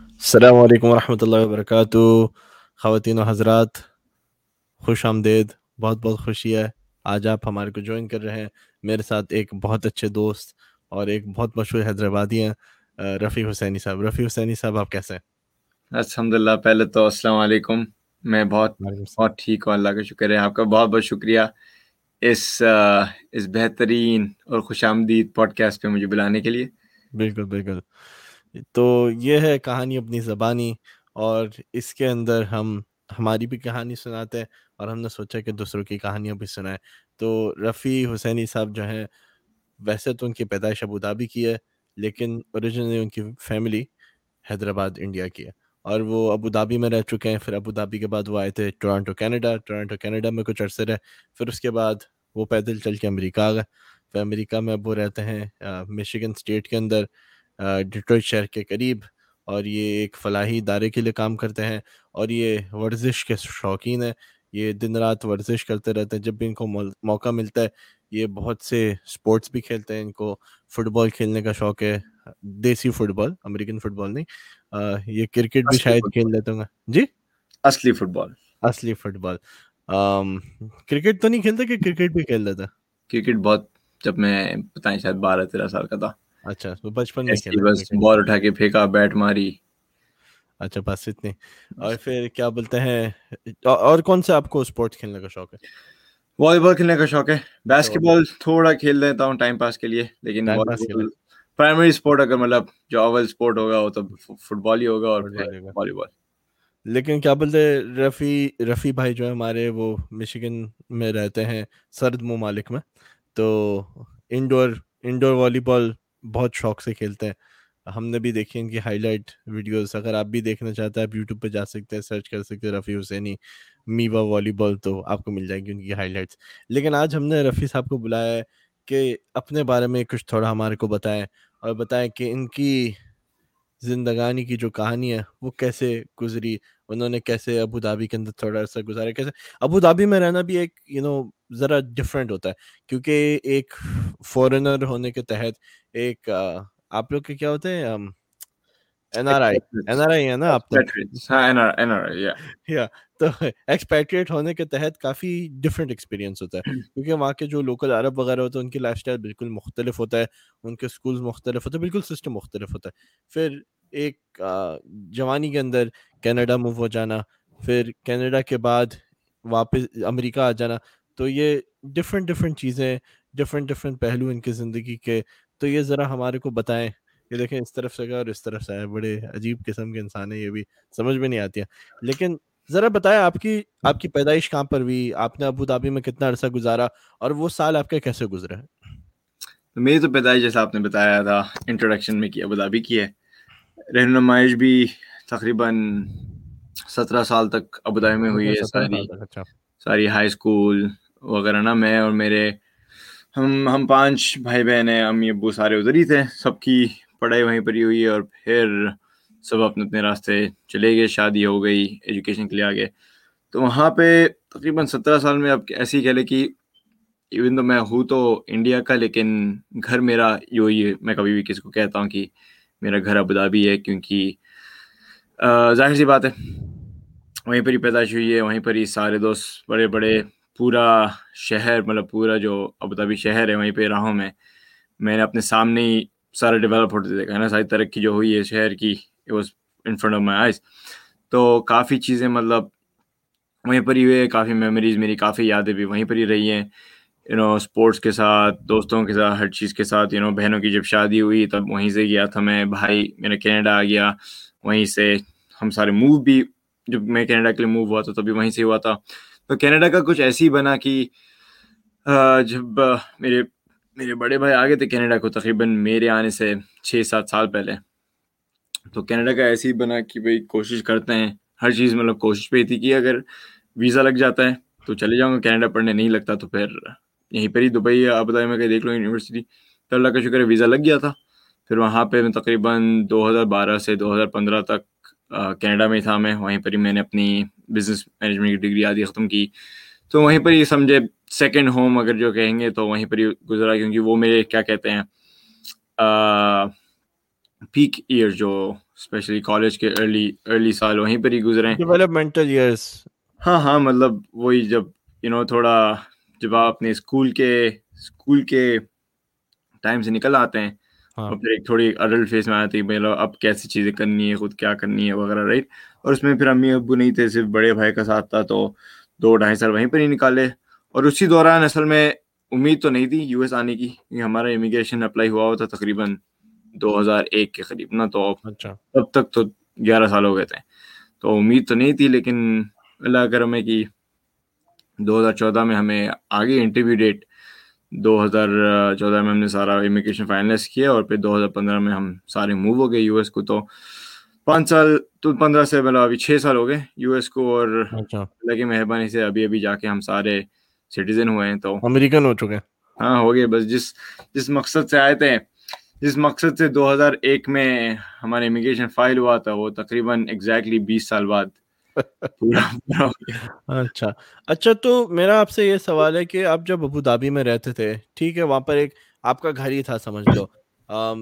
السلام علیکم ورحمۃ اللہ وبرکاتہ۔ خواتین و حضرات خوش آمدید بہت بہت خوشی ہے۔ آج آپ ہمارے کو جوائن کر رہے ہیں۔ میرے ساتھ ایک بہت اچھے دوست اور ایک بہت مشہور حیدرآبادی ہیں رفیع حسینی صاحب۔ رفیع حسینی صاحب آپ کیسے ہیں؟ الحمد للہ پہلے تو السلام علیکم۔ میں بہت بہت ٹھیک ہوں اللہ کا شکر ہے۔ آپ کا بہت بہت شکریہ۔ اس اس بہترین اور خوش آمدید پوڈ کاسٹ پہ مجھے بلانے کے لیے۔ بالکل بالکل۔ تو یہ ہے کہانی اپنی زبانی اور اس کے اندر ہم، ہماری بھی کہانی سناتے ہیں اور ہم نے سوچا کہ دوسروں کی کہانیاں بھی سنائیں۔ تو رفیع حسینی صاحب جو ہیں، ویسے تو ان کی پیدائش ابو دھابی کی ہے، لیکن اوریجنلی ان کی فیملی حیدرآباد انڈیا کی ہے۔ اور وہ ابو دھابی میں رہ چکے ہیں، پھر ابو دھابی کے بعد وہ آئے تھے ٹورانٹو کینیڈا ٹورانٹو کینیڈا میں کچھ عرصے رہے، پھر اس کے بعد وہ پیدل چل کے امریکہ آ گئے۔ پھر امریکہ میں اب وہ رہتے ہیں مشیگن اسٹیٹ کے اندر۔ ڈٹروٹ شہر کے قریب اور یہ ایک فلاحی ادارے کے لیے کام کرتے ہیں اور یہ ورزش کے شوقین ہیں۔ یہ دن رات ورزش کرتے رہتے ہیں۔ جب بھی ان کو موقع ملتا ہے یہ بہت سے اسپورٹس بھی کھیلتے ہیں۔ ان کو فٹ بال کھیلنے کا شوق ہے۔ دیسی football American football نہیں۔ یہ کرکٹ بھی شاید کھیل لیتے ہوں گے۔ جی؟ اصلی فٹ بال۔ اصلی فٹ بال۔ کرکٹ تو نہیں کھیلتے کہ کرکٹ بھی کھیل لیتے؟ کرکٹ بہت جب میں بتائیں شاید بارہ تیرہ سال کا تھا۔ اچھا بچپن میں بس بال اٹھا کے پھینکا بیٹ ماری۔ اچھا بس اتنی۔ اور پھر کیا بولتے ہیں اور کون سے آپ کو اسپورٹس کھیلنے کا شوق ہے؟ والی بال کھیلنے کا شوق ہے۔ باسکٹ بال تھوڑا کھیل لیتا ہوں ٹائم پاس کے لیے لیکن پرائمری اسپورٹ اگر مطلب جو اول اسپورٹ ہوگا وہ تو فٹ بال ہی ہوگا اور والی بال۔ لیکن کیا بولتے رفیع رفیع بھائی جو ہے ہمارے وہ مشیگن میں رہتے ہیں سرد ممالک میں۔ تو انڈور انڈور والی بال بہت شوق سے کھیلتے ہیں ہم نے بھی دیکھی ان کی ہائی لائٹ ویڈیوز اگر آپ بھی دیکھنا چاہتے ہیں، آپ یوٹیوب پہ جا سکتے ہیں سرچ کر سکتے ہیں رفیع حسینی۔ میوا والی بال تو آپ کو مل جائے گی ان کی ہائی لائٹس لیکن آج ہم نے رفیع صاحب کو بلایا ہے کہ اپنے بارے میں کچھ تھوڑا ہمارے کو بتائیں اور بتائیں کہ ان کی زندگانی کی جو کہانی ہے، وہ کیسے گزری؟ انہوں نے کیسے ابو دھابی کے اندر تھوڑا عرصہ گزارا، کیسے؟ ابو دھابی میں رہنا بھی ایک یو نو ذرا ڈفرینٹ ہوتا ہے۔ کیونکہ ایک فورنر ہونے کے تحت ایک آپ لوگ کے کیا ہوتے ہیں؟ N R I N R I ہے نا آپ تو ایکسپیٹریٹ ہونے کے تحت کافی ڈفرینٹ ایکسپیرینس ہوتا ہے۔ کیونکہ وہاں کے جو لوکل عرب وغیرہ ہوتے ہیں ان کی لائف اسٹائل بالکل مختلف ہوتا ہے۔ ان کے اسکولز مختلف ہوتے ہیں بالکل سسٹم مختلف ہوتا ہے۔ پھر ایک جوانی کے اندر کینیڈا موو ہو جانا۔ پھر کینیڈا کے بعد واپس امریکہ آ جانا۔ تو یہ ڈفرینٹ ڈفرینٹ چیزیں ڈفرینٹ ڈفرینٹ پہلو ان کی زندگی کے۔ تو یہ ذرا ہمارے کو بتائیں۔ کہ دیکھیں اس طرف سے گئے اور اس طرف سے آئے۔ بڑے عجیب قسم کے انسان ہیں یہ بھی سمجھ میں نہیں آتی ہے لیکن ذرا بتائیں آپ کی آپ کی پیدائش کہاں پر ہوئی؟ آپ نے ابو دھابی میں کتنا عرصہ گزارا اور وہ سال آپ کے کیسے گزرے؟ میری تو پیدائش جیسا آپ نے بتایا تھا انٹروڈکشن میں کی ابو دھابی کی ہے۔ رہنمائش بھی تقریباً سترہ سال تک ابو دھابی میں ہوئی ہے ساری ساری ہائی اسکول وغیرہ نا، میں اور میرے ہم ہم پانچ بھائی بہن ہیں، امی، ابو سارے ادھر ہی تھے، سب کی پڑھائی وہیں پر ہی ہوئی ہے اور پھر سب اپنے اپنے راستے چلے گئے، شادی ہو گئی ایجوکیشن کے لیے آگے۔ تو وہاں پہ تقریباً سترہ سال میں اب ایسے ہی کہہ لے کہ ایون تو میں ہوں تو انڈیا کا، لیکن گھر میرا یوں ہی میں کبھی بھی کسی کو کہتا ہوں کہ میرا گھر ابودھابی ہے، کیونکہ ظاہر سی بات ہے، وہیں پر ہی پیدائش ہوئی ہے، وہیں پر ہی سارے دوست بڑے بڑے پورا شہر مطلب پورا جو ابودھابی شہر ہے، وہیں پہ رہا میں میں نے اپنے سامنے ہی سارے ڈیولپ ہوتے دیکھا ہے نا، ساری ترقی جو ہوئی ہے شہر کی was in front of my eyes تو کافی چیزیں مطلب وہیں پر ہی ہوئے، کافی میموریز میری، کافی یادیں بھی وہیں پر ہی رہی ہیں. یو نو اسپورٹس کے ساتھ، دوستوں کے ساتھ، ہر چیز کے ساتھ یو نو بہنوں کی جب شادی ہوئی تب وہیں سے گیا تھا میں، بھائی میرا کینیڈا آ گیا، وہیں سے ہم سارے موو بھی، جب میں کینیڈا کے لیے موو ہوا تھا تبھی وہیں سے ہوا تھا. تو کینیڈا کا کچھ ایسی بنا کہ جب میرے میرے بڑے بھائی آگے تھے کینیڈا کو تقریباً میرے آنے سے چھ سات سال پہلے۔ تو کینیڈا کا ایسے ہی بنا کہ بھائی کوشش کرتے ہیں، ہر چیز مطلب کوشش پہ تھی کہ اگر ویزا لگ جاتا ہے تو چلے جاؤں گا، کینیڈا پڑھنے نہیں لگتا تو پھر یہیں پر ہی دبئی، آبادی میں کہیں دیکھ لو یونیورسٹی۔ تو اللہ کا شکر ہے ویزا لگ گیا تھا۔ پھر وہاں پہ میں تقریباً دو ہزار بارہ سے دو ہزار پندرہ تک کینیڈا میں تھا میں، وہیں پر ہی میں نے اپنی بزنس مینجمنٹ کی ڈگری آدھی ختم کی۔ تو وہیں پر ہی سمجھے سیکنڈ ہوم اگر جو کہیں گے تو وہیں پر ہی گزرا کیونکہ وہ میرے کیا کہتے ہیں پیک ایئر جو اسپیشلی کالج کے ارلی ارلی سال وہیں پر ہی گزرے ڈیولپمنٹل ایئرس ہاں ہاں مطلب وہی جب یو نو تھوڑا جب آپ اپنے اسکول کے اسکول کے ٹائم سے نکل آتے ہیں ہاں۔ اور پھر ایک تھوڑی اڈلٹ فیس میں آتی ہے اب کیسی چیزیں کرنی ہے خود کیا کرنی ہے وغیرہ رائٹ اور اس میں پھر امی ابو نہیں تھے صرف بڑے بھائی کا ساتھ تھا تو دو ڈھائی سال وہیں پر ہی نکالے۔ اور اسی دوران اصل میں امید تو نہیں تھی یو ایس آنے کی ہمارا امیگریشن اپلائی ہوا ہوا تھا تقریباً دو ہزار ایک کے قریب نا تو اچھا۔ تب تک تو گیارہ سال ہو گئے تھے۔ تو امید تو نہیں تھی لیکن اللہ کرم ہے کہ دو ہزار چودہ میں ہمیں آگے انٹرویو ڈیٹ دو ہزار چودہ میں ہم نے سارا امیگریشن فائنلائز کیا اور پھر دو ہزار پندرہ میں ہم سارے موو ہو گئے یو ایس کو۔ تو پانچ سال تو پندرہ سے مطلب ابھی چھ سال ہو گئے یو ایس کو اور اچھا۔ اللہ کی مہربانی سے ابھی ابھی جا کے ہم سارے سٹیزن ہوئے ہیں تو۔ امریکن ہو چکے۔ ہاں ہو گئے۔ بس جس جس مقصد سے آئے تھے جس مقصد سے دو ہزار ایک میں ہمارا امیگریشن فائل ہوا تھا وہ تقریباً ایگزیکٹلی بیس سال بعد اچھا۔ اچھا تو میرا آپ سے یہ سوال ہے کہ آپ جب ابو دھابی میں رہتے تھے ٹھیک ہے وہاں پر ایک آپ کا گھر ہی تھا سمجھ لو۔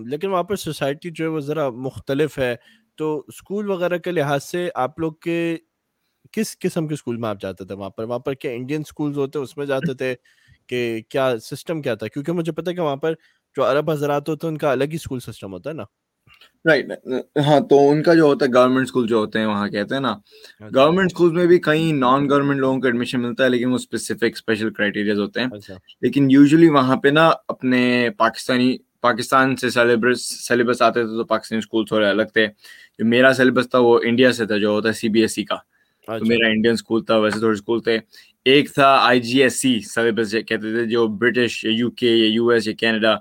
لیکن وہاں پر سوسائٹی جو ہے وہ ذرا مختلف ہے۔ تو اسکول وغیرہ کے لحاظ سے آپ لوگ کے کس قسم کے اسکول میں آپ جاتے تھے وہاں پر؟ وہاں پر کیا انڈین اسکولز ہوتے اس میں جاتے تھے کہ کیا سسٹم کیا تھا؟ کیونکہ مجھے پتا ہے کہ وہاں پر جو عرب حضرات ہوتے ہیں ان کا الگ ہی اسکول سسٹم ہوتا ہے نا۔ رائٹ ہاں تو ان کا جو ہوتا ہے گورنمنٹ اسکول جو ہوتے ہیں وہاں کہتے ہیں نا۔ اچھا۔ گورنمنٹ اسکول میں بھی کئی نان گورنمنٹ لوگوں کو ایڈمیشن ملتا ہے لیکن وہ اسپیسیفک اسپیشل کرائٹیریاز ہوتے ہیں۔ اچھا۔ لیکن یوزلی وہاں پہ نا اپنے پاکستانی پاکستان سے سلیبس سلیبس آتے تھے تو پاکستانی اسکول تھوڑے الگ تھے۔ جو میرا سلیبس تھا وہ انڈیا سے تھا جو ہوتا ہے سی بی ایس ای کا۔ تو اچھا۔ میرا انڈین اسکول تھا ویسے تھوڑے اسکول تھے۔ ایک تھا آئی جی ایس سی سلیبس کہتے تھے جو برٹش یا یو کے یا یو ایس یا کینیڈا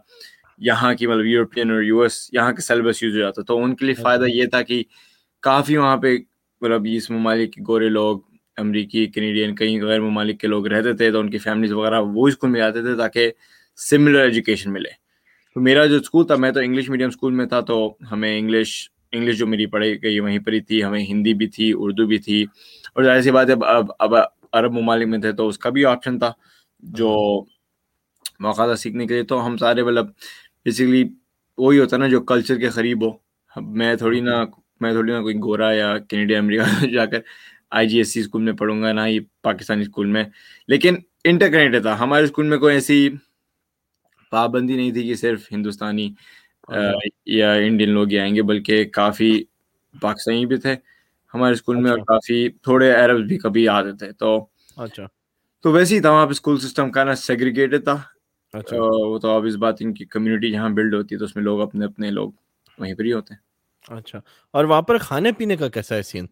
یہاں کی مطلب یورپین اور یو ایس یہاں کے سلیبس یوز ہو جاتا تو ان کے لیے فائدہ اچھا یہ تھا کہ کافی وہاں پہ مطلب اس ممالک کے گورے لوگ امریکی کینیڈین کئی غیر ممالک کے لوگ رہتے تھے۔ تو ان کی فیملیز وغیرہ وہ اسکول میں جاتے تھے تاکہ سملر ایجوکیشن ملے۔ تو میرا جو اسکول تھا، میں تو انگلش میڈیم اسکول میں تھا، تو ہمیں انگلش انگلش جو میری پڑھائی گئی وہیں پر ہی تھی، ہمیں ہندی بھی تھی اردو بھی تھی۔ اور ظاہر سی بات ہے، اب اب عرب ممالک میں تھے تو اس کا بھی آپشن تھا، جو موقع تھا سیکھنے کے لیے۔ تو ہم سارے مطلب بیسکلی وہی ہوتا ہے نا، جو کلچر کے قریب ہو۔ اب میں تھوڑی نا، میں تھوڑی نا کوئی گورا یا کینیڈیا امریکہ جا کر آئی جی ایس سی اسکول میں پڑھوں گا، نہ ہی پاکستانی اسکول میں۔ لیکن انٹر کنیکٹڈ تھا۔ ہمارے اسکول میں کوئی ایسی پابندی نہیں تھی کہ صرف ہندوستانی یا انڈین لوگ ہی آئیں گے بلکہ کافی پاکستانی بھی تھے ہمارے اسکول میں اور کافی تھوڑے عرب بھی کبھی آتے تھے۔ تو اچھا۔ تو ویسے ہی تھا وہاں پہ اسکول سسٹم کا نا سیگریگیٹڈ تھا۔ اچھا۔ وہ تو اب اس بات ان کی کمیونٹی جہاں بلڈ ہوتی ہے تو اس میں لوگ اپنے اپنے لوگ وہیں پر ہی ہوتے ہیں۔ اچھا۔ اور وہاں پر کھانے پینے کا کیسا ہے سین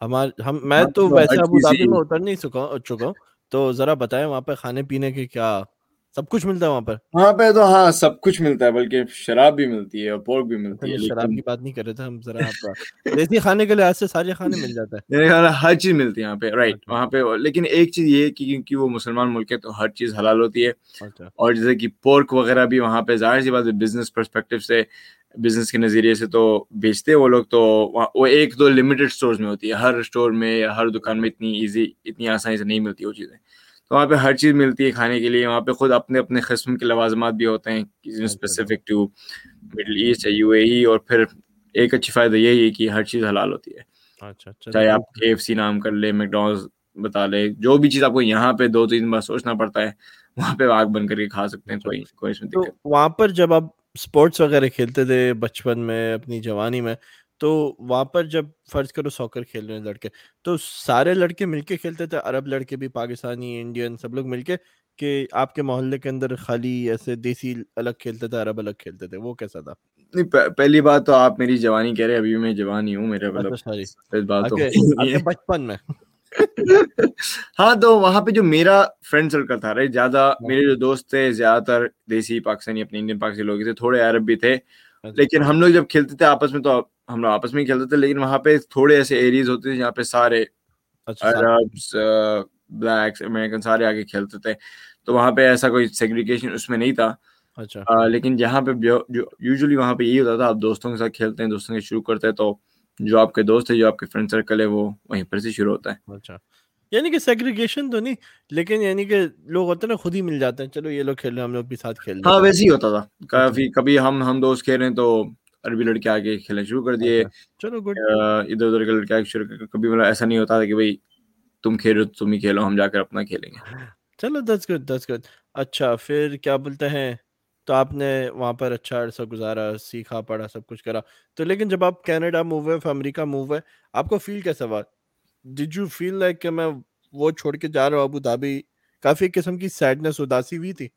ہمارے ہم میں وہاں تو تو ویسے ابو دھابی میں اتر نہیں چکا ہوں۔ تو ذرا بتائیں وہاں پہ کھانے پینے کے کیا سب کچھ ملتا ہے وہاں پر۔ وہاں پہ تو ہاں سب کچھ ملتا ہے بلکہ شراب بھی ملتی ہے اور پورک بھی ملتی ہے شراب کی بات نہیں کر رہے تھے ہم ذرا دیسی کھانے کے لحاظ سے سارے کھانے مل جاتا ہے میرے خیال ہر چیز ملتی ہے یہاں پہ رائٹ اچھا۔ وہاں پہ۔ لیکن ایک چیز یہ ہے کہ کیونکہ وہ مسلمان ملک ہے تو ہر چیز حلال ہوتی ہے۔ اچھا۔ اور جیسے کہ پورک وغیرہ بھی وہاں پہ ظاہر سی بات ہے بزنس پرسپیکٹو سے بزنس کے نظریے سے تو بیچتے ہیں وہ لوگ تو وہ ایک دو لمیٹڈ اسٹورز میں ہوتی ہے۔ ہر اسٹور میں ہر دکان میں اتنی ایزی اتنی آسانی سے نہیں ملتی وہ چیزیں۔ تو وہاں پہ ہر چیز ملتی ہے کھانے کے لیے وہاں پہ خود اپنے اپنے قسم کے لوازمات بھی ہوتے ہیں اسپیسیفک ٹو مڈل ایسٹ یا یو اے ای اور پھر ایک اچھی فائدہ یہی ہے کہ ہر چیز حلال ہوتی ہے۔ اچھا اچھا چاہے آپ کے ایف سی نام کر لے میکڈونلڈ بتا لے جو بھی چیز آپ کو یہاں پہ دو تین بار سوچنا پڑتا ہے وہاں پہ آگ بن کر کے کھا سکتے ہیں کوئی کوئی اس میں وہاں پر جب آپ اسپورٹس وغیرہ کھیلتے تھے بچپن میں اپنی جوانی میں تو وہاں پر جب فرض کرو ساکر کھیل رہے ہیں لڑکے تو سارے لڑکے مل کے کھیلتے تھے عرب لڑکے بھی پاکستانی انڈین سب لوگ مل کے کہ آپ کے محلے کے اندر خالی ایسے دیسی الگ کھیلتے تھے عرب الگ کھیلتے تھے وہ کیسا تھا؟ نہیں پہلی بات تو آپ میری جوانی کہہ رہے ابھی میں جوان ہی ہوں میرے مطلب تو بچپن میں۔ ہاں تو وہاں پہ جو میرا فرینڈ سرکل تھا رائٹ زیادہ میرے جو دوست تھے زیادہ تر دیسی پاکستانی اپنے انڈین پاکستانی لوگ تھے تھوڑے عرب بھی تھے لیکن ہم لوگ جب کھیلتے تھے آپس میں تو ہم لوگ آپس میں ہی کھیلتے تھے لیکن وہاں پہ تھوڑے ایسے ایریز ہوتے تھے جہاں پہ سارے عربس بلیکس امریکن سارے آگے کھیلتے تھے۔ تو وہاں پہ ایسا کوئی سیگریگیشن اس میں نہیں تھا۔ اچھا۔ لیکن جہاں پہ یوزلی وہاں پہ یہی ہوتا تھا آپ دوستوں کے ساتھ کھیلتے ہیں دوستوں کے شروع کرتے ہیں تو جو آپ کے دوست ہے جو آپ کے فرینڈ سرکل ہے وہ وہیں پر سے شروع ہوتا ہے۔ اچھا۔ یعنی کہ سیگریگیشن تو نہیں لیکن یعنی کہ لوگ ہوتے ہیں نا خود ہی مل جاتے ہیں۔ چلو یہ لوگ کھیل رہے ہیں ہم لوگ بھی ساتھ کھیل ہاں ویسے ہی ہوتا تھا۔ کافی کبھی ہم ہم دوست کھیل رہے ہیں تو عربی لڑکے آگے کھیلنا شروع کر دیے۔ چلو گڈ۔ ادھر ادھر کے لڑکے شروع کبھی مطلب ایسا نہیں ہوتا تھا کہ بھائی تم کھیلو تم ہی کھیلو ہم جا کر اپنا کھیلیں گے۔ چلو دس گڈ دس گڈ اچھا پھر کیا بولتے ہیں؟ تو آپ نے وہاں پر اچھا عرصہ گزارا سیکھا پڑھا سب کچھ کرا۔ تو لیکن جب آپ کینیڈا موو ہوئے امریکہ موو ہوئے آپ کو فیل کیسا ہوا؟ ڈیڈ یو فیل لائک کہ میں وہ چھوڑ کے جا رہا ہوں ابو دھابی؟ کافی قسم کی سیڈنس اداسی ہوئی تھی۔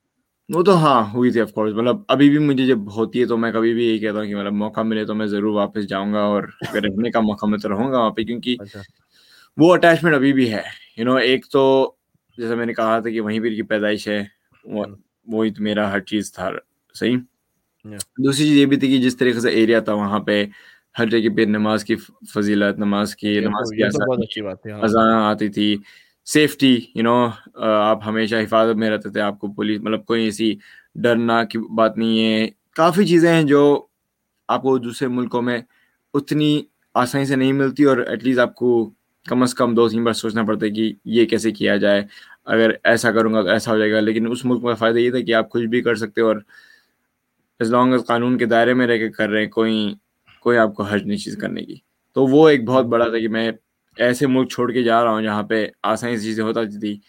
وہ تو ہاں ہوئی تھی آف کورس مطلب ابھی بھی مجھے جب ہوتی ہے تو میں کبھی بھی یہی کہتا ہوں کہ مطلب موقع ملے تو میں ضرور واپس جاؤں گا اور رہنے کا موقع میں تو رہوں گا وہاں پہ کیونکہ اچھا۔ وہ اٹیچمنٹ ابھی بھی ہے۔ یو نو ایک تو جیسے میں نے کہا تھا کہ وہیں پہ کی پیدائش ہے وہی تو میرا ہر چیز تھا صحیح۔ دوسری چیز یہ بھی تھی کہ جس طریقے سے ایریا تھا وہاں پہ ہر جگہ پہ نماز کی فضیلت نماز کی نماز کی اذان آتی تھی۔ سیفٹی یو نو آپ ہمیشہ حفاظت میں رہتے تھے آپ کو پولیس مطلب کوئی ایسی ڈرنا کی بات نہیں ہے۔ کافی چیزیں ہیں جو آپ کو دوسرے ملکوں میں اتنی آسانی سے نہیں ملتی اور ایٹ لیسٹ آپ کو کم از کم دو تین بار سوچنا پڑتا ہے کہ یہ کیسے کیا جائے۔ اگر ایسا کروں گا تو ایسا ہو جائے گا لیکن اس ملک کا فائدہ یہ تھا کہ آپ کچھ بھی کر سکتے اور ایز لانگ ایز قانون کے دائرے میں رہ کے کر رہے ہیں کوئی کوئی آپ کو حج نہیں چیز کرنے کی۔ تو وہ ایک بہت بڑا تھا کہ میں ایسے ملک چھوڑ کے جا رہا ہوں جہاں پہ آسانی سے چیزیں ہوتا تھی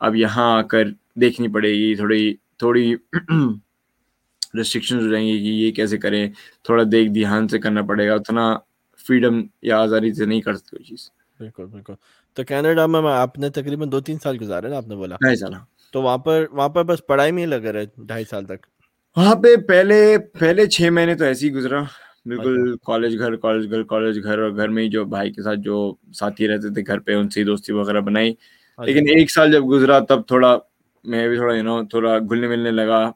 اب یہاں آ کر دیکھنی پڑے گی تھوڑی تھوڑی ریسٹرکشن ہو جائیں گی کہ یہ کیسے کریں۔ تھوڑا دیکھ دھیان سے کرنا پڑے گا اتنا فریڈم یا آزادی سے نہیں کر سکتے چیز۔ بالکل بالکل۔ تو کینیڈا میں آپ نے تقریباً دو تین سال گزارے نا آپ نے بولا۔ ڈھائی سال تو وہاں پر وہاں پر بس پڑھائی میں ہی لگا رہے ڈھائی سال تک۔ وہاں پہ پہلے پہلے چھ مہینے تو ایسے ہی گزرا۔ بالکل۔ کالج گھر کالج گھر کالج گھر اور گھر میں ہی جو بھائی کے ساتھ جو ساتھی رہتے تھے گھر پہ ان سے دوستی وغیرہ بنائی۔ لیکن ایک سال جب گزرا تب تھوڑا میں بھی تھوڑا یو نو تھوڑا گھلنے ملنے لگا۔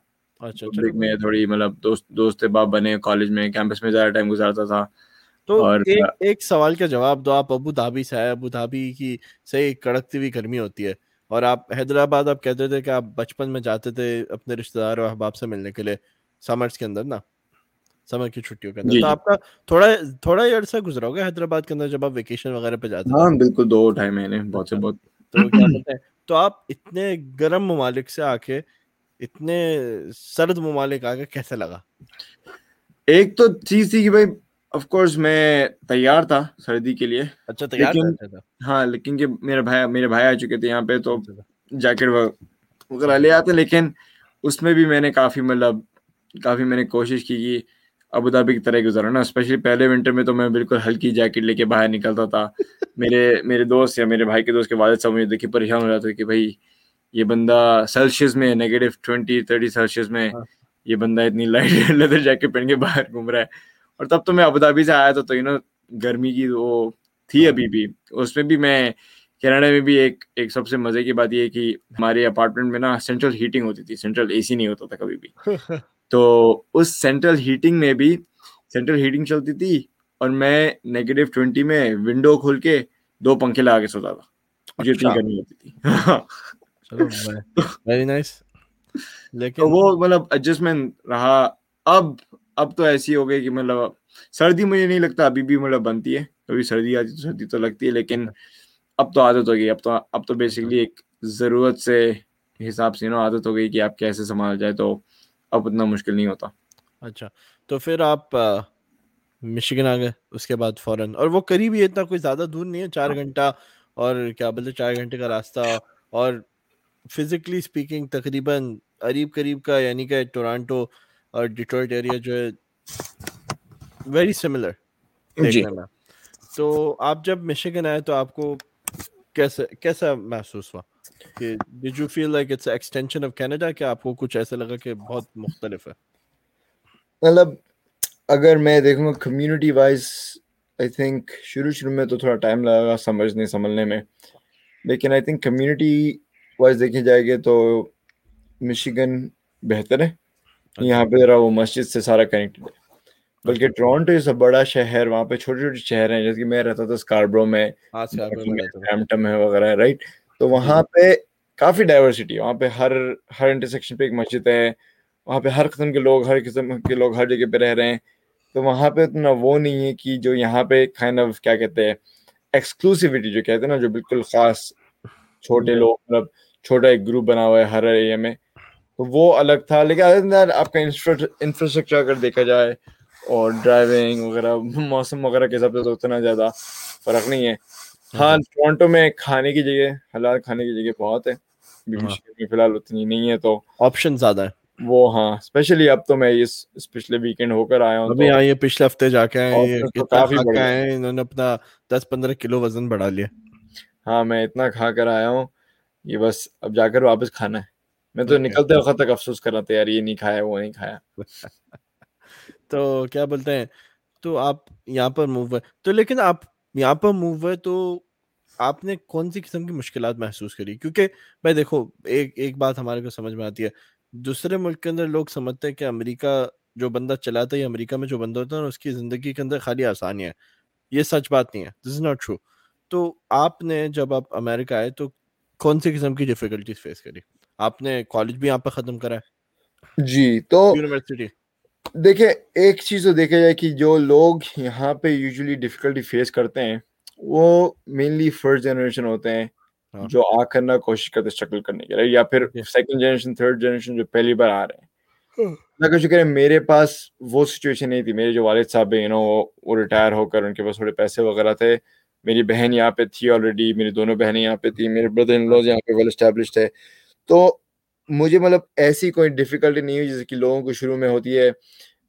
میں تھوڑی مطلب دوست دوست باپ بنے کالج میں کیمپس میں زیادہ ٹائم گزارتا تھا۔ تو ایک سوال کا جواب دو۔ آپ ابو دھابی سے آئے۔ ابو دھابی کی صحیح کڑکتی ہوئی گرمی ہوتی ہے۔ اور آپ حیدرآباد آپ کہتے تھے کہ آپ بچپن میں جاتے تھے اپنے رشتے دار اور احباب سے ملنے کے لیے۔ سمرس کے اندر نا؟ سمر کی چھٹیوں کے اندر۔ جی، تو جی۔ آپ کا تھوڑا تھوڑا ہی عرصہ گزرا ہوگا حیدرآباد کے اندر جب آپ ویکیشن وغیرہ پہ جاتے ہاں بالکل دو ڈھائی مہینے بہت سے بہت۔ تو کیا بولتے ہیں؟ تو آپ اتنے گرم ممالک سے آ کے اتنے سرد ممالک آ کے کیسے لگا؟ ایک تو چیز تھی کہ بھائی آف کورس میں تیار تھا سردی کے لیے۔ اچھا تیار ہاں لیکن کہ میرے بھائی میرے بھائی آ چکے تھے یہاں پہ تو جیکٹ وغیرہ لے آتے لیکن اس میں بھی میں نے کافی مطلب کافی میں نے کوشش کی کہ ابو دھابی کی طرح گزارا نا اسپیشلی پہلے ونٹر میں تو میں بالکل ہلکی جیکٹ لے کے باہر نکلتا تھا میرے میرے دوست یا میرے بھائی کے دوست کے والد صاحب مجھے دیکھے پریشان ہو جاتے کہ بھائی یہ بندہ سیلسیس میں نیگیٹو ٹوینٹی تھرٹی سیلسیس میں ہاں۔ یہ بندہ اتنی لائٹ لیدر جیکٹ پہن کے باہر گھوم رہا ہے اور تب تو میں ابودھابی سے آیا تھا تو یو نو گرمی کی وہ تھی ہاں۔ ابھی بھی اس میں بھی میں کینیڈا میں بھی ایک ایک سب سے مزے کی بات یہ کہ ہمارے اپارٹمنٹ میں نا سینٹرل ہیٹنگ ہوتی تھی سینٹرل اے سی نہیں ہوتا تھا کبھی بھی تو اس سینٹرل ہیٹنگ میں بھی سینٹرل ہیٹنگ چلتی تھی اور میں نیگیٹو ٹوینٹی میں ونڈو کھول کے دو پنکھے لگا کے سوتا تھا۔ مجھے اچھا۔ ہوتی تھی۔ ویری نائس لیکن وہ مطلب ایڈجسٹمنٹ رہا۔ اب اب تو ایسی ہو گئی کہ مطلب سردی مجھے نہیں لگتا ابھی بھی مطلب بنتی ہے۔ کبھی سردی آتی تو سردی تو لگتی ہے لیکن اب تو عادت ہو گئی۔ اب تو اب تو بیسکلی ایک ضرورت سے حساب سے نا عادت ہو گئی کہ آپ کیسے سنبھال جائے۔ تو اب اتنا مشکل نہیں ہوتا۔ اچھا تو پھر آپ مشکن آ گئے اس کے بعد فوراً۔ اور وہ قریب ہی اتنا کوئی زیادہ دور نہیں ہے چار ہاں۔ گھنٹہ اور کیا بولتے چار گھنٹے کا راستہ۔ اور فزیکلی اسپیکنگ تقریباً قریب قریب کا یعنی کہ ٹورانٹو اور ڈیٹروٹ ایریا جو ہے ویری سملر دیکھنے میں۔ تو آپ جب مشیگن آئے تو آپ کو کیسے کیسا محسوس ہوا؟ کہ did you feel like it's extension of Canada کہ آپ کو کچھ ایسا لگا کہ بہت مختلف ہے؟ مطلب اگر میں دیکھوں گا کمیونٹی وائز آئی تھنک شروع شروع میں تو تھوڑا ٹائم گا سمجھنے سنبھلنے میں۔ لیکن آئی تھنک کمیونٹی وائز دیکھے جائے گا تو مشیگن بہتر ہے۔ اچھا۔ یہاں پہ ذرا وہ مسجد سے سارا کنیکٹڈ ہے۔ بلکہ۔ ٹورانٹو از اے بڑا شہر وہاں پہ چھوٹے چھوٹے شہر ہیں جیسے کہ میں رہتا تھا اسکاربرو میں۔ میں وغیرہ رائٹ تو وہاں پہ کافی ڈائیورسٹی ہے۔ وہاں پہ ہر ہر انٹرسیکشن پہ ایک مسجد ہے۔ وہاں پہ ہر قسم کے لوگ ہر قسم کے لوگ ہر جگہ پہ رہ رہے ہیں۔ تو وہاں پہ اتنا وہ نہیں ہے کہ جو یہاں پہ کائنڈ آف کیا کہتے ہیں ایکسکلوسیوٹی جو کہتے ہیں نا جو بالکل خاص چھوٹے لوگ مطلب چھوٹا ایک گروپ بنا ہوا ہے ہر ایریا میں۔ تو وہ الگ تھا۔ لیکن آپ کا انفراسٹرکچر اگر دیکھا جائے اور ڈرائیونگ وغیرہ موسم وغیرہ کے حساب سے تو اتنا زیادہ فرق نہیں ہے۔ ہاں ٹورنٹو میں کھانے کی جگہ حلال کھانے کی جگہ بہت ہے۔ ہاں۔ فی الحال اتنی نہیں ہے تو آپشن زیادہ ہے۔ وہ ہاں اسپیشلی اب تو میں اس پچھلے ویکینڈ ہو کر آیا ہوں ابھی آئے پچھلے ہفتے جا کے آئے کافی انہوں نے اپنا دس پندرہ کلو وزن بڑھا لیا۔ ہاں میں اتنا کھا کر آیا ہوں یہ بس اب جا کر واپس کھانا ہے۔ میں تو نکلتے وقت تک افسوس کر رہا تھا یار یہ نہیں کھایا وہ نہیں کھایا۔ تو کیا بولتے ہیں تو آپ یہاں پر موو تو لیکن آپ یہاں پر موو ہوئے تو آپ نے کون سی قسم کی مشکلات محسوس کری؟ کیونکہ میں دیکھو ایک ایک بات ہمارے کو سمجھ میں آتی ہے۔ دوسرے ملک کے اندر لوگ سمجھتے ہیں کہ امریکہ جو بندہ چلاتا ہے یا امریکہ میں جو بندہ ہوتا ہے اس کی زندگی کے اندر خالی آسانی ہے۔ یہ سچ بات نہیں ہے۔ دس از ناٹ ٹرو تو آپ نے جب آپ امریکہ آئے تو کون سی قسم کی ڈیفیکلٹیز فیس کری؟ آپ نے کالج بھی یہاں پہ ختم کرا ہے۔ جی تو یونیورسٹی دیکھیں ایک چیز تو دیکھا جائے کہ جو لوگ یہاں پہ یوزلی ڈیفیکلٹی فیس کرتے ہیں وہ مینلی فرسٹ جنریشن ہوتے ہیں ہاں۔ جو آ کرنا کوشش کرتے اسٹرگل کرنے کے لیے یا پھر سیکنڈ جنریشن تھرڈ جنریشن جو پہلی بار آ رہے ہیں۔ اللہ کا شکر ہے میرے پاس وہ سچویشن نہیں تھی۔ میرے جو والد صاحب ہیں نو وہ ریٹائر ہو کر ان کے پاس تھوڑے پیسے وغیرہ تھے۔ میری بہن یہاں پہ تھی آلریڈی میری دونوں بہنیں یہاں پہ تھیں۔ میرے بردر ان لوز یہاں پہ ویل اسٹیبلشڈ ہے۔ تو مجھے مطلب ایسی کوئی ڈیفیکلٹی نہیں ہوئی جیسے کہ لوگوں کو شروع میں ہوتی ہے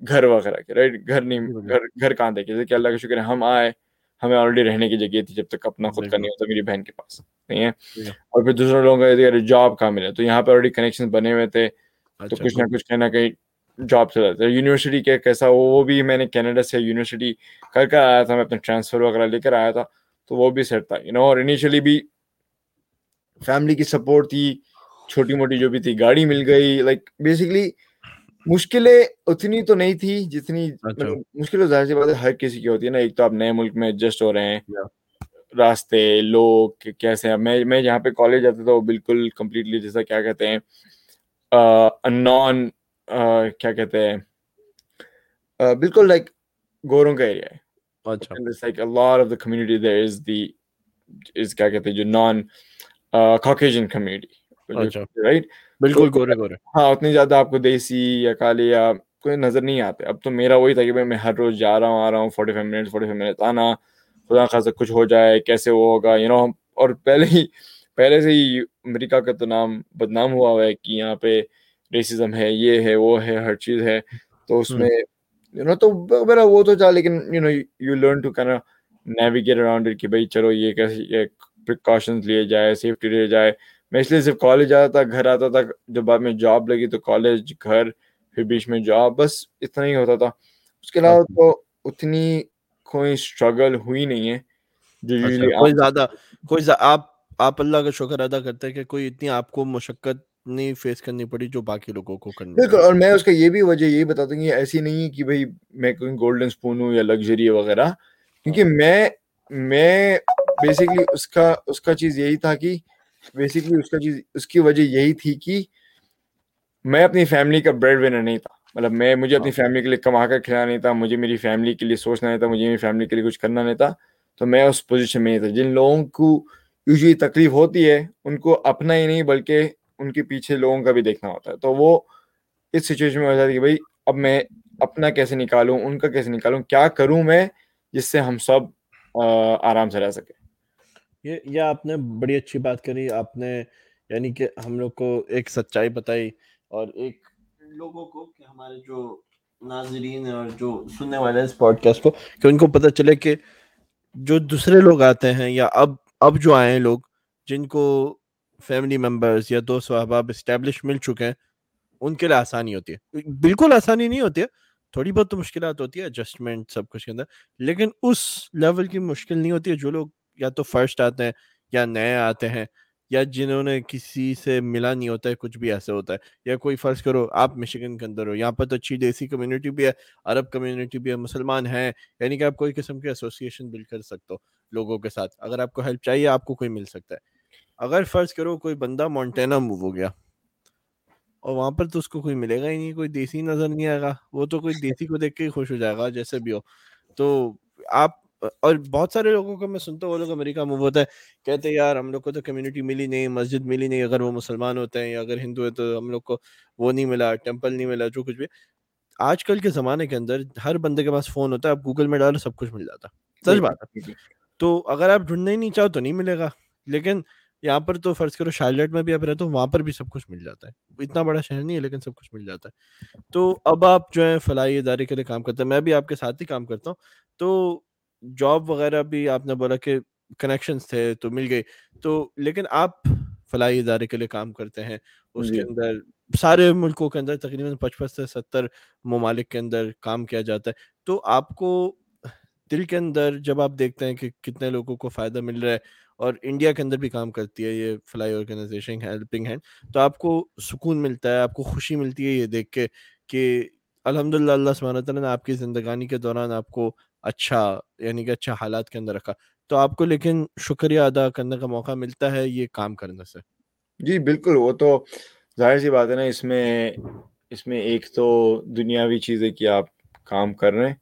گھر وغیرہ کے رائٹ گھر نہیں گھر گھر کہاں دیکھے جیسے کہ اللہ کا شکر ہے ہم آئے ہمیں آلریڈی رہنے کی جگہ تھی جب تک اپنا خود کا نہیں ہوتا میری بہن کے پاس نہیں ہے؟ اور پھر دوسرے لوگوں کا جاب کہاں ملے؟ تو یہاں پہ آلریڈی کنیکشن بنے ہوئے تھے تو اچھا، کچھ نہ کچھ کہیں نہ کہیں جاب چل رہا تھا یونیورسٹی کے کیسا وہ بھی میں نے کینیڈا سے یونیورسٹی کر کر آیا تھا میں اپنا ٹرانسفر وغیرہ لے کر آیا تھا تو وہ بھی سیٹ تھا یو نو اور انیشلی بھی فیملی کی سپورٹ تھی چھوٹی موٹی جو بھی تھی گاڑی مل گئی لائک بیسکلی مشکلیں اتنی تو نہیں تھی جتنی اچھا۔ مطلب مشکلیں ظاہر سی بات ہے ہر کسی کی ہوتی ہے نا ایک تو آپ نئے ملک میں ایڈجسٹ ہو رہے ہیں راستے لوگ کیسے ہیں؟ میں میں جہاں پہ کالج جاتا تھا وہ بالکل کمپلیٹلی جیسا کیا کہتے ہیں نان کیا کہتے ہیں بالکل لائک گوروں کا ایریا ہے۔ کیا کہتے ہیں جو نان کاکیجن کمیونٹی رائٹ بالکل گورے گورے۔ ہاں اتنی زیادہ آپ کو دیسی یا کالی یا کوئی نظر نہیں آتے۔ اب تو میرا وہی تھا کہ میں ہر روز جا رہا ہوں آ رہا ہوں forty five minute forty five minute آنا خدا خاصا کچھ ہو جائے کیسے وہ ہوگا یو نو اور پہلے ہی پہلے سے ہی امریکہ کا تو نام بدنام ہوا ہوا ہے کہ یہاں پہ ریسزم ہے یہ ہے وہ ہے ہر چیز ہے۔ تو اس میں یو نو تو میرا وہ تو چاہ لیکن you know you learn to can navigate around کہ بھائی چلو یہ کیسے پریکاشنز لیے جائے سیفٹی لیے جائے۔ میں اس لیے صرف کالج آتا تھا گھر آتا تھا جب بعد میں جاب لگی تو کالج گھر پھر بیچ میں جاب بس اتنا ہی ہوتا تھا۔ اس کے علاوہ تو اتنی کوئی اسٹرگل ہوئی نہیں ہے۔ جو اچھا، کوئی زیادہ کوئی آپ آپ اللہ کا شکر ادا کرتے ہیں کہ کوئی اتنی آپ کو مشقت نہیں فیس کرنی پڑی جو باقی لوگوں کو کرنی بالکل اور میں اس کا یہ بھی وجہ یہی بتاتا ہوں کہ ایسی نہیں ہے کہ بھائی میں کوئی گولڈن اسپون ہوں یا لگژری وغیرہ۔ کیونکہ میں میں بیسکلی اس کا اس کا چیز یہی تھا کہ بیسکلی اس کا چیز اس کی وجہ یہی تھی کہ میں اپنی فیملی کا بریڈ ونر نہیں تھا۔ مطلب میں مجھے اپنی فیملی کے لیے کما کر کھلانا نہیں تھا مجھے میری فیملی کے لیے سوچنا نہیں تھا مجھے میری فیملی کے لیے کچھ کرنا نہیں تھا۔ تو میں اس پوزیشن میں نہیں تھا۔ جن لوگوں کو یوزلی تکلیف ہوتی ہے ان کو اپنا ہی نہیں بلکہ ان کے پیچھے لوگوں کا بھی دیکھنا ہوتا ہے۔ تو وہ اس سچویشن میں ہو جاتی ہے کہ بھائی اب میں اپنا کیسے نکالوں ان کا کیسے نکالوں کیا کروں میں جس سے ہم سب آرام سے رہ سکیں۔ یہ یہ آپ نے بڑی اچھی بات کری، آپ نے یعنی کہ ہم لوگ کو ایک سچائی بتائی اور ایک لوگوں کو کہ ہمارے جو ناظرین اور جو سننے والے اس پوڈ کاسٹ کو، کہ ان کو پتہ چلے کہ جو دوسرے لوگ آتے ہیں یا اب اب جو آئے ہیں لوگ، جن کو فیملی ممبرس یا دوست احباب اسٹیبلش مل چکے ہیں، ان کے لیے آسانی ہوتی ہے۔ بالکل آسانی نہیں ہوتی ہے، تھوڑی بہت تو مشکلات ہوتی ہے ایڈجسٹمنٹ سب کچھ کے اندر، لیکن اس لیول کی مشکل نہیں ہوتی ہے جو لوگ یا تو فرسٹ آتے ہیں یا نئے آتے ہیں یا جنہوں نے کسی سے ملا نہیں ہوتا ہے، کچھ بھی ایسے ہوتا ہے۔ یا کوئی فرض کرو آپ مشکن کے اندر ہو، یہاں پر تو اچھی دیسی کمیونٹی بھی ہے، عرب کمیونٹی بھی ہے، مسلمان ہیں یعنی کہ آپ کوئی قسم کی ایسوسیشن بل کر سکتے ہو لوگوں کے ساتھ۔ اگر آپ کو ہیلپ چاہیے، آپ کو کوئی مل سکتا ہے۔ اگر فرض کرو کوئی بندہ مونٹینا موو ہو گیا اور وہاں پر تو اس کو کوئی ملے گا ہی نہیں، کوئی دیسی نظر نہیں آئے گا، وہ تو کوئی دیسی کو دیکھ کے ہی خوش ہو جائے گا، جیسے بھی ہو۔ تو آپ اور بہت سارے لوگوں کو میں سنتا ہوں وہ لوگ امریکہ موو ہوتا ہے کہتے ہیں یار ہم لوگ کو تو کمیونٹی ملی نہیں مسجد ملی نہیں اگر وہ مسلمان ہوتے ہیں یا اگر ہندو ہے تو ہم لوگ کو وہ نہیں ملا ٹیمپل نہیں ملا جو کچھ بھی آج کل کے زمانے کے اندر ہر بندے کے پاس فون ہوتا ہے آپ گوگل میں ڈالو سب کچھ مل جاتا۔ سچ بات ہے۔ تو اگر آپ ڈھونڈنا ہی نہیں چاہو تو نہیں ملے گا۔ لیکن یہاں پر تو فرض کرو شارلیٹ میں بھی آپ رہتے ہو وہاں پر بھی سب کچھ مل جاتا ہے۔ اتنا بڑا شہر نہیں ہے لیکن سب کچھ مل جاتا ہے۔ تو اب آپ جو ہے فلاحی ادارے کے لیے کام کرتے ہیں میں بھی آپ کے ساتھ ہی کام کرتا ہوں۔ تو جاب وغیرہ بھی آپ نے بولا کہ کنیکشنس تھے تو مل گئی۔ تو لیکن آپ فلاحی ادارے کے لیے کام کرتے ہیں اس کے اندر سارے ملکوں کے اندر تقریباً پچپن سے ستر ممالک کے اندر کام کیا جاتا ہے۔ تو آپ کو دل کے اندر جب آپ دیکھتے ہیں کہ کتنے لوگوں کو فائدہ مل رہا ہے اور انڈیا کے اندر بھی کام کرتی ہے یہ فلائی آرگنائزیشن ہیلپنگ ہینڈ تو آپ کو سکون ملتا ہے آپ کو خوشی ملتی ہے یہ دیکھ کے کہ الحمد للہ اللہ تعالیٰ نے آپ کی زندگانی کے دوران آپ کو اچھا یعنی کہ اچھا حالات کے اندر رکھا۔ تو آپ کو لیکن شکریہ ادا کرنے کا موقع ملتا ہے یہ کام کرنے سے۔ جی بالکل، وہ تو ظاہر سی بات ہے نا، اس میں اس میں ایک تو دنیاوی چیز ہے کہ آپ کام کر رہے ہیں،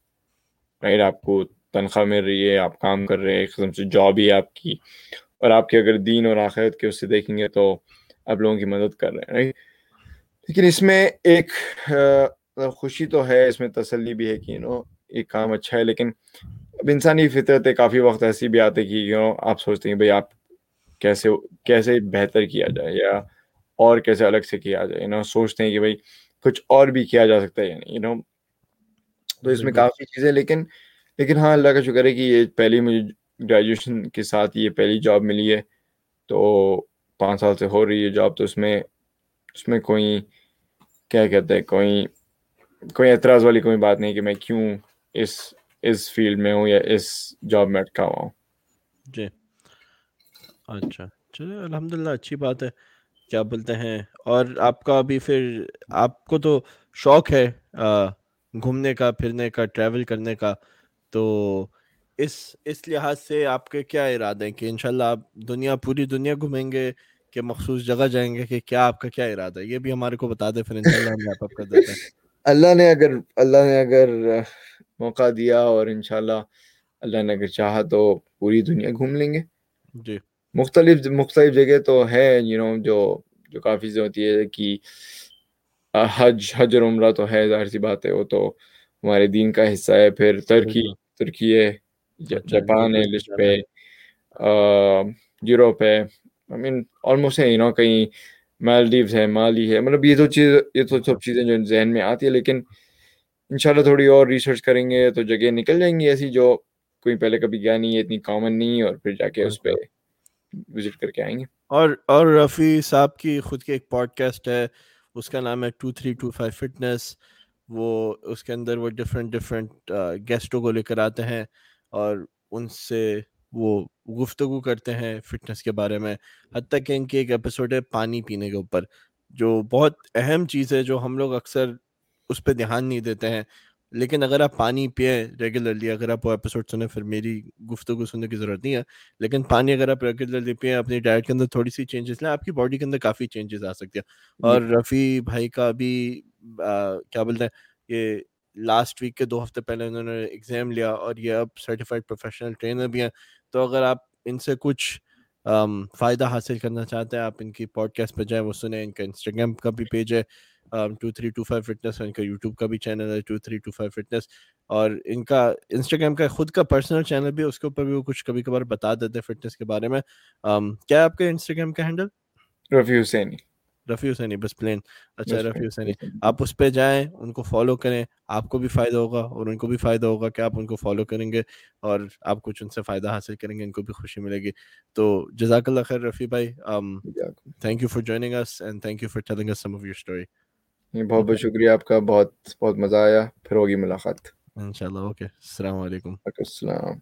رائٹ؟ آپ کو تنخواہ مل رہی ہے، آپ کام کر رہے ہیں، ایک قسم سے جاب ہی آپ کی۔ اور آپ کے اگر دین اور آخرت کے اس سے دیکھیں گے تو آپ لوگوں کی مدد کر رہے ہیں، رائٹ؟ لیکن اس میں ایک خوشی تو ہے، اس میں تسلی بھی ہے کہ نو ایک کام اچھا ہے لیکن اب انسانی فطرت ہے کافی وقت ایسی بھی آتے کہ یو نو آپ سوچتے ہیں بھائی آپ کیسے کیسے بہتر کیا جائے یا اور کیسے الگ سے کیا جائے نو سوچتے ہیں کہ بھائی کچھ اور بھی کیا جا سکتا ہے یعنی نو تو اس میں کافی چیزیں لیکن لیکن ہاں اللہ کا شکر ہے کہ یہ پہلی مجھے گریجویشن کے ساتھ یہ پہلی جاب ملی ہے تو پانچ سال سے ہو رہی ہے جاب تو اس میں اس میں کوئی کیا کہتے ہیں کوئی کوئی اعتراض والی کوئی بات نہیں کہ میں کیوں اس اس فیلڈ میں ہوں یا اس جاب میں اٹکا ہوا ہوں۔ جی۔ اچھا۔ چلے الحمد للہ اچھی بات ہے۔ کیا بولتے ہیں؟ اور آپ کا ابھی پھر آپ کو تو شوق ہے گھومنے کا پھرنے کا ٹریول کرنے کا۔ تو اس اس لحاظ سے آپ کے کیا ارادے ہیں کہ انشاءاللہ آپ دنیا پوری دنیا گھومیں گے کہ مخصوص جگہ جائیں گے کہ کیا آپ کا کیا ارادہ ہے؟ یہ بھی ہمارے کو بتا دیں پھر انشاءاللہ ہم آپ کر دیتے ہیں۔ اللہ نے اگر اللہ نے اگر موقع دیا اور انشاءاللہ اللہ نے اگر چاہا تو پوری دنیا گھوم لیں گے۔ جی۔ مختلف مختلف جگہ تو ہے یو نو جو جو کافی ہوتی ہے کہ حج حج اور عمرہ تو ہے ظاہر سی بات ہے وہ تو ہمارے دین کا حصہ ہے۔ پھر ترکی ترکی ہے اچھا، جاپان ہے لسٹ پہ یوروپ ہے۔ آئی مین آلموسٹ ہے یو نو کہیں مالدیوز ہے مالی ہے مطلب یہ تو چیز یہ تو سب چیزیں جو ذہن میں آتی ہے لیکن انشاءاللہ تھوڑی اور ریسرچ کریں گے تو جگہ نکل جائیں گی ایسی جو کوئی پہلے کبھی گیا نہیں ہے اتنی کامن نہیں اور پھر جا کے اس پہ وزٹ کر کے آئیں گے۔ اور اور رفیع صاحب کی خود کی ایک پوڈ کاسٹ ہے اس کا نام ہے two three two five fitness وہ اس کے اندر وہ ڈفرینٹ ڈفرینٹ گیسٹوں کو لے کر آتے ہیں اور ان سے وہ گفتگو کرتے ہیں فٹنس کے بارے میں۔ حتیٰ کہ ان کی ایک ایپیسوڈ ہے پانی پینے کے اوپر جو بہت اہم چیز ہے جو ہم لوگ اکثر اس پہ دھیان نہیں دیتے ہیں۔ لیکن اگر آپ پانی پئیں ریگولرلی اگر آپ وہ ایپیسوڈ سنیں پھر میری گفتگو سننے کی ضرورت نہیں ہے۔ لیکن پانی اگر آپ ریگولرلی پئیں اپنی ڈائٹ کے اندر تھوڑی سی چینجز لیں آپ کی باڈی کے اندر کافی چینجز آ سکتی ہیں۔ اور رفیع بھائی کا بھی کیا بولتے ہیں یہ لاسٹ ویک کے دو ہفتے پہلے انہوں نے ایگزام لیا اور یہ اب سرٹیفائڈ پروفیشنل ٹرینر بھی ہیں۔ تو اگر آپ ان سے کچھ فائدہ حاصل کرنا چاہتے ہیں آپ ان کی پوڈ کاسٹ پہ جائیں وہ سنیں ان کا انسٹاگرام کا بھی پیج ہے۔ Two three two five fitness ان کا یوٹیوب کا بھی چینل ہے two three two five fitness اور ان کا انسٹاگرام کا خود کا پرسنل چینل بھی اس کے اوپر بھی وہ کچھ کبھی کبھار بتا دیتے ہیں فٹنس کے بارے میں۔ کیا آپ کا انسٹاگرام کا ہینڈل؟ رفیع حسینی۔ رفیع حسینی بس پلین اچھا رفیع حسینی۔ آپ اس پہ جائیں ان کو فالو کریں آپ کو بھی فائدہ ہوگا اور ان کو بھی فائدہ ہوگا کہ آپ ان کو فالو کریں گے اور آپ کچھ ان سے فائدہ حاصل کریں گے ان کو بھی خوشی ملے گی۔ تو جزاک اللہ خیر رفیع بھائی thank you for joining us and thank you for telling us some of your story بہت بہت شکریہ آپ کا بہت بہت مزہ آیا پھر ہوگی ملاقات۔ انشاءاللہ اوکے السلام علیکم۔ السلام۔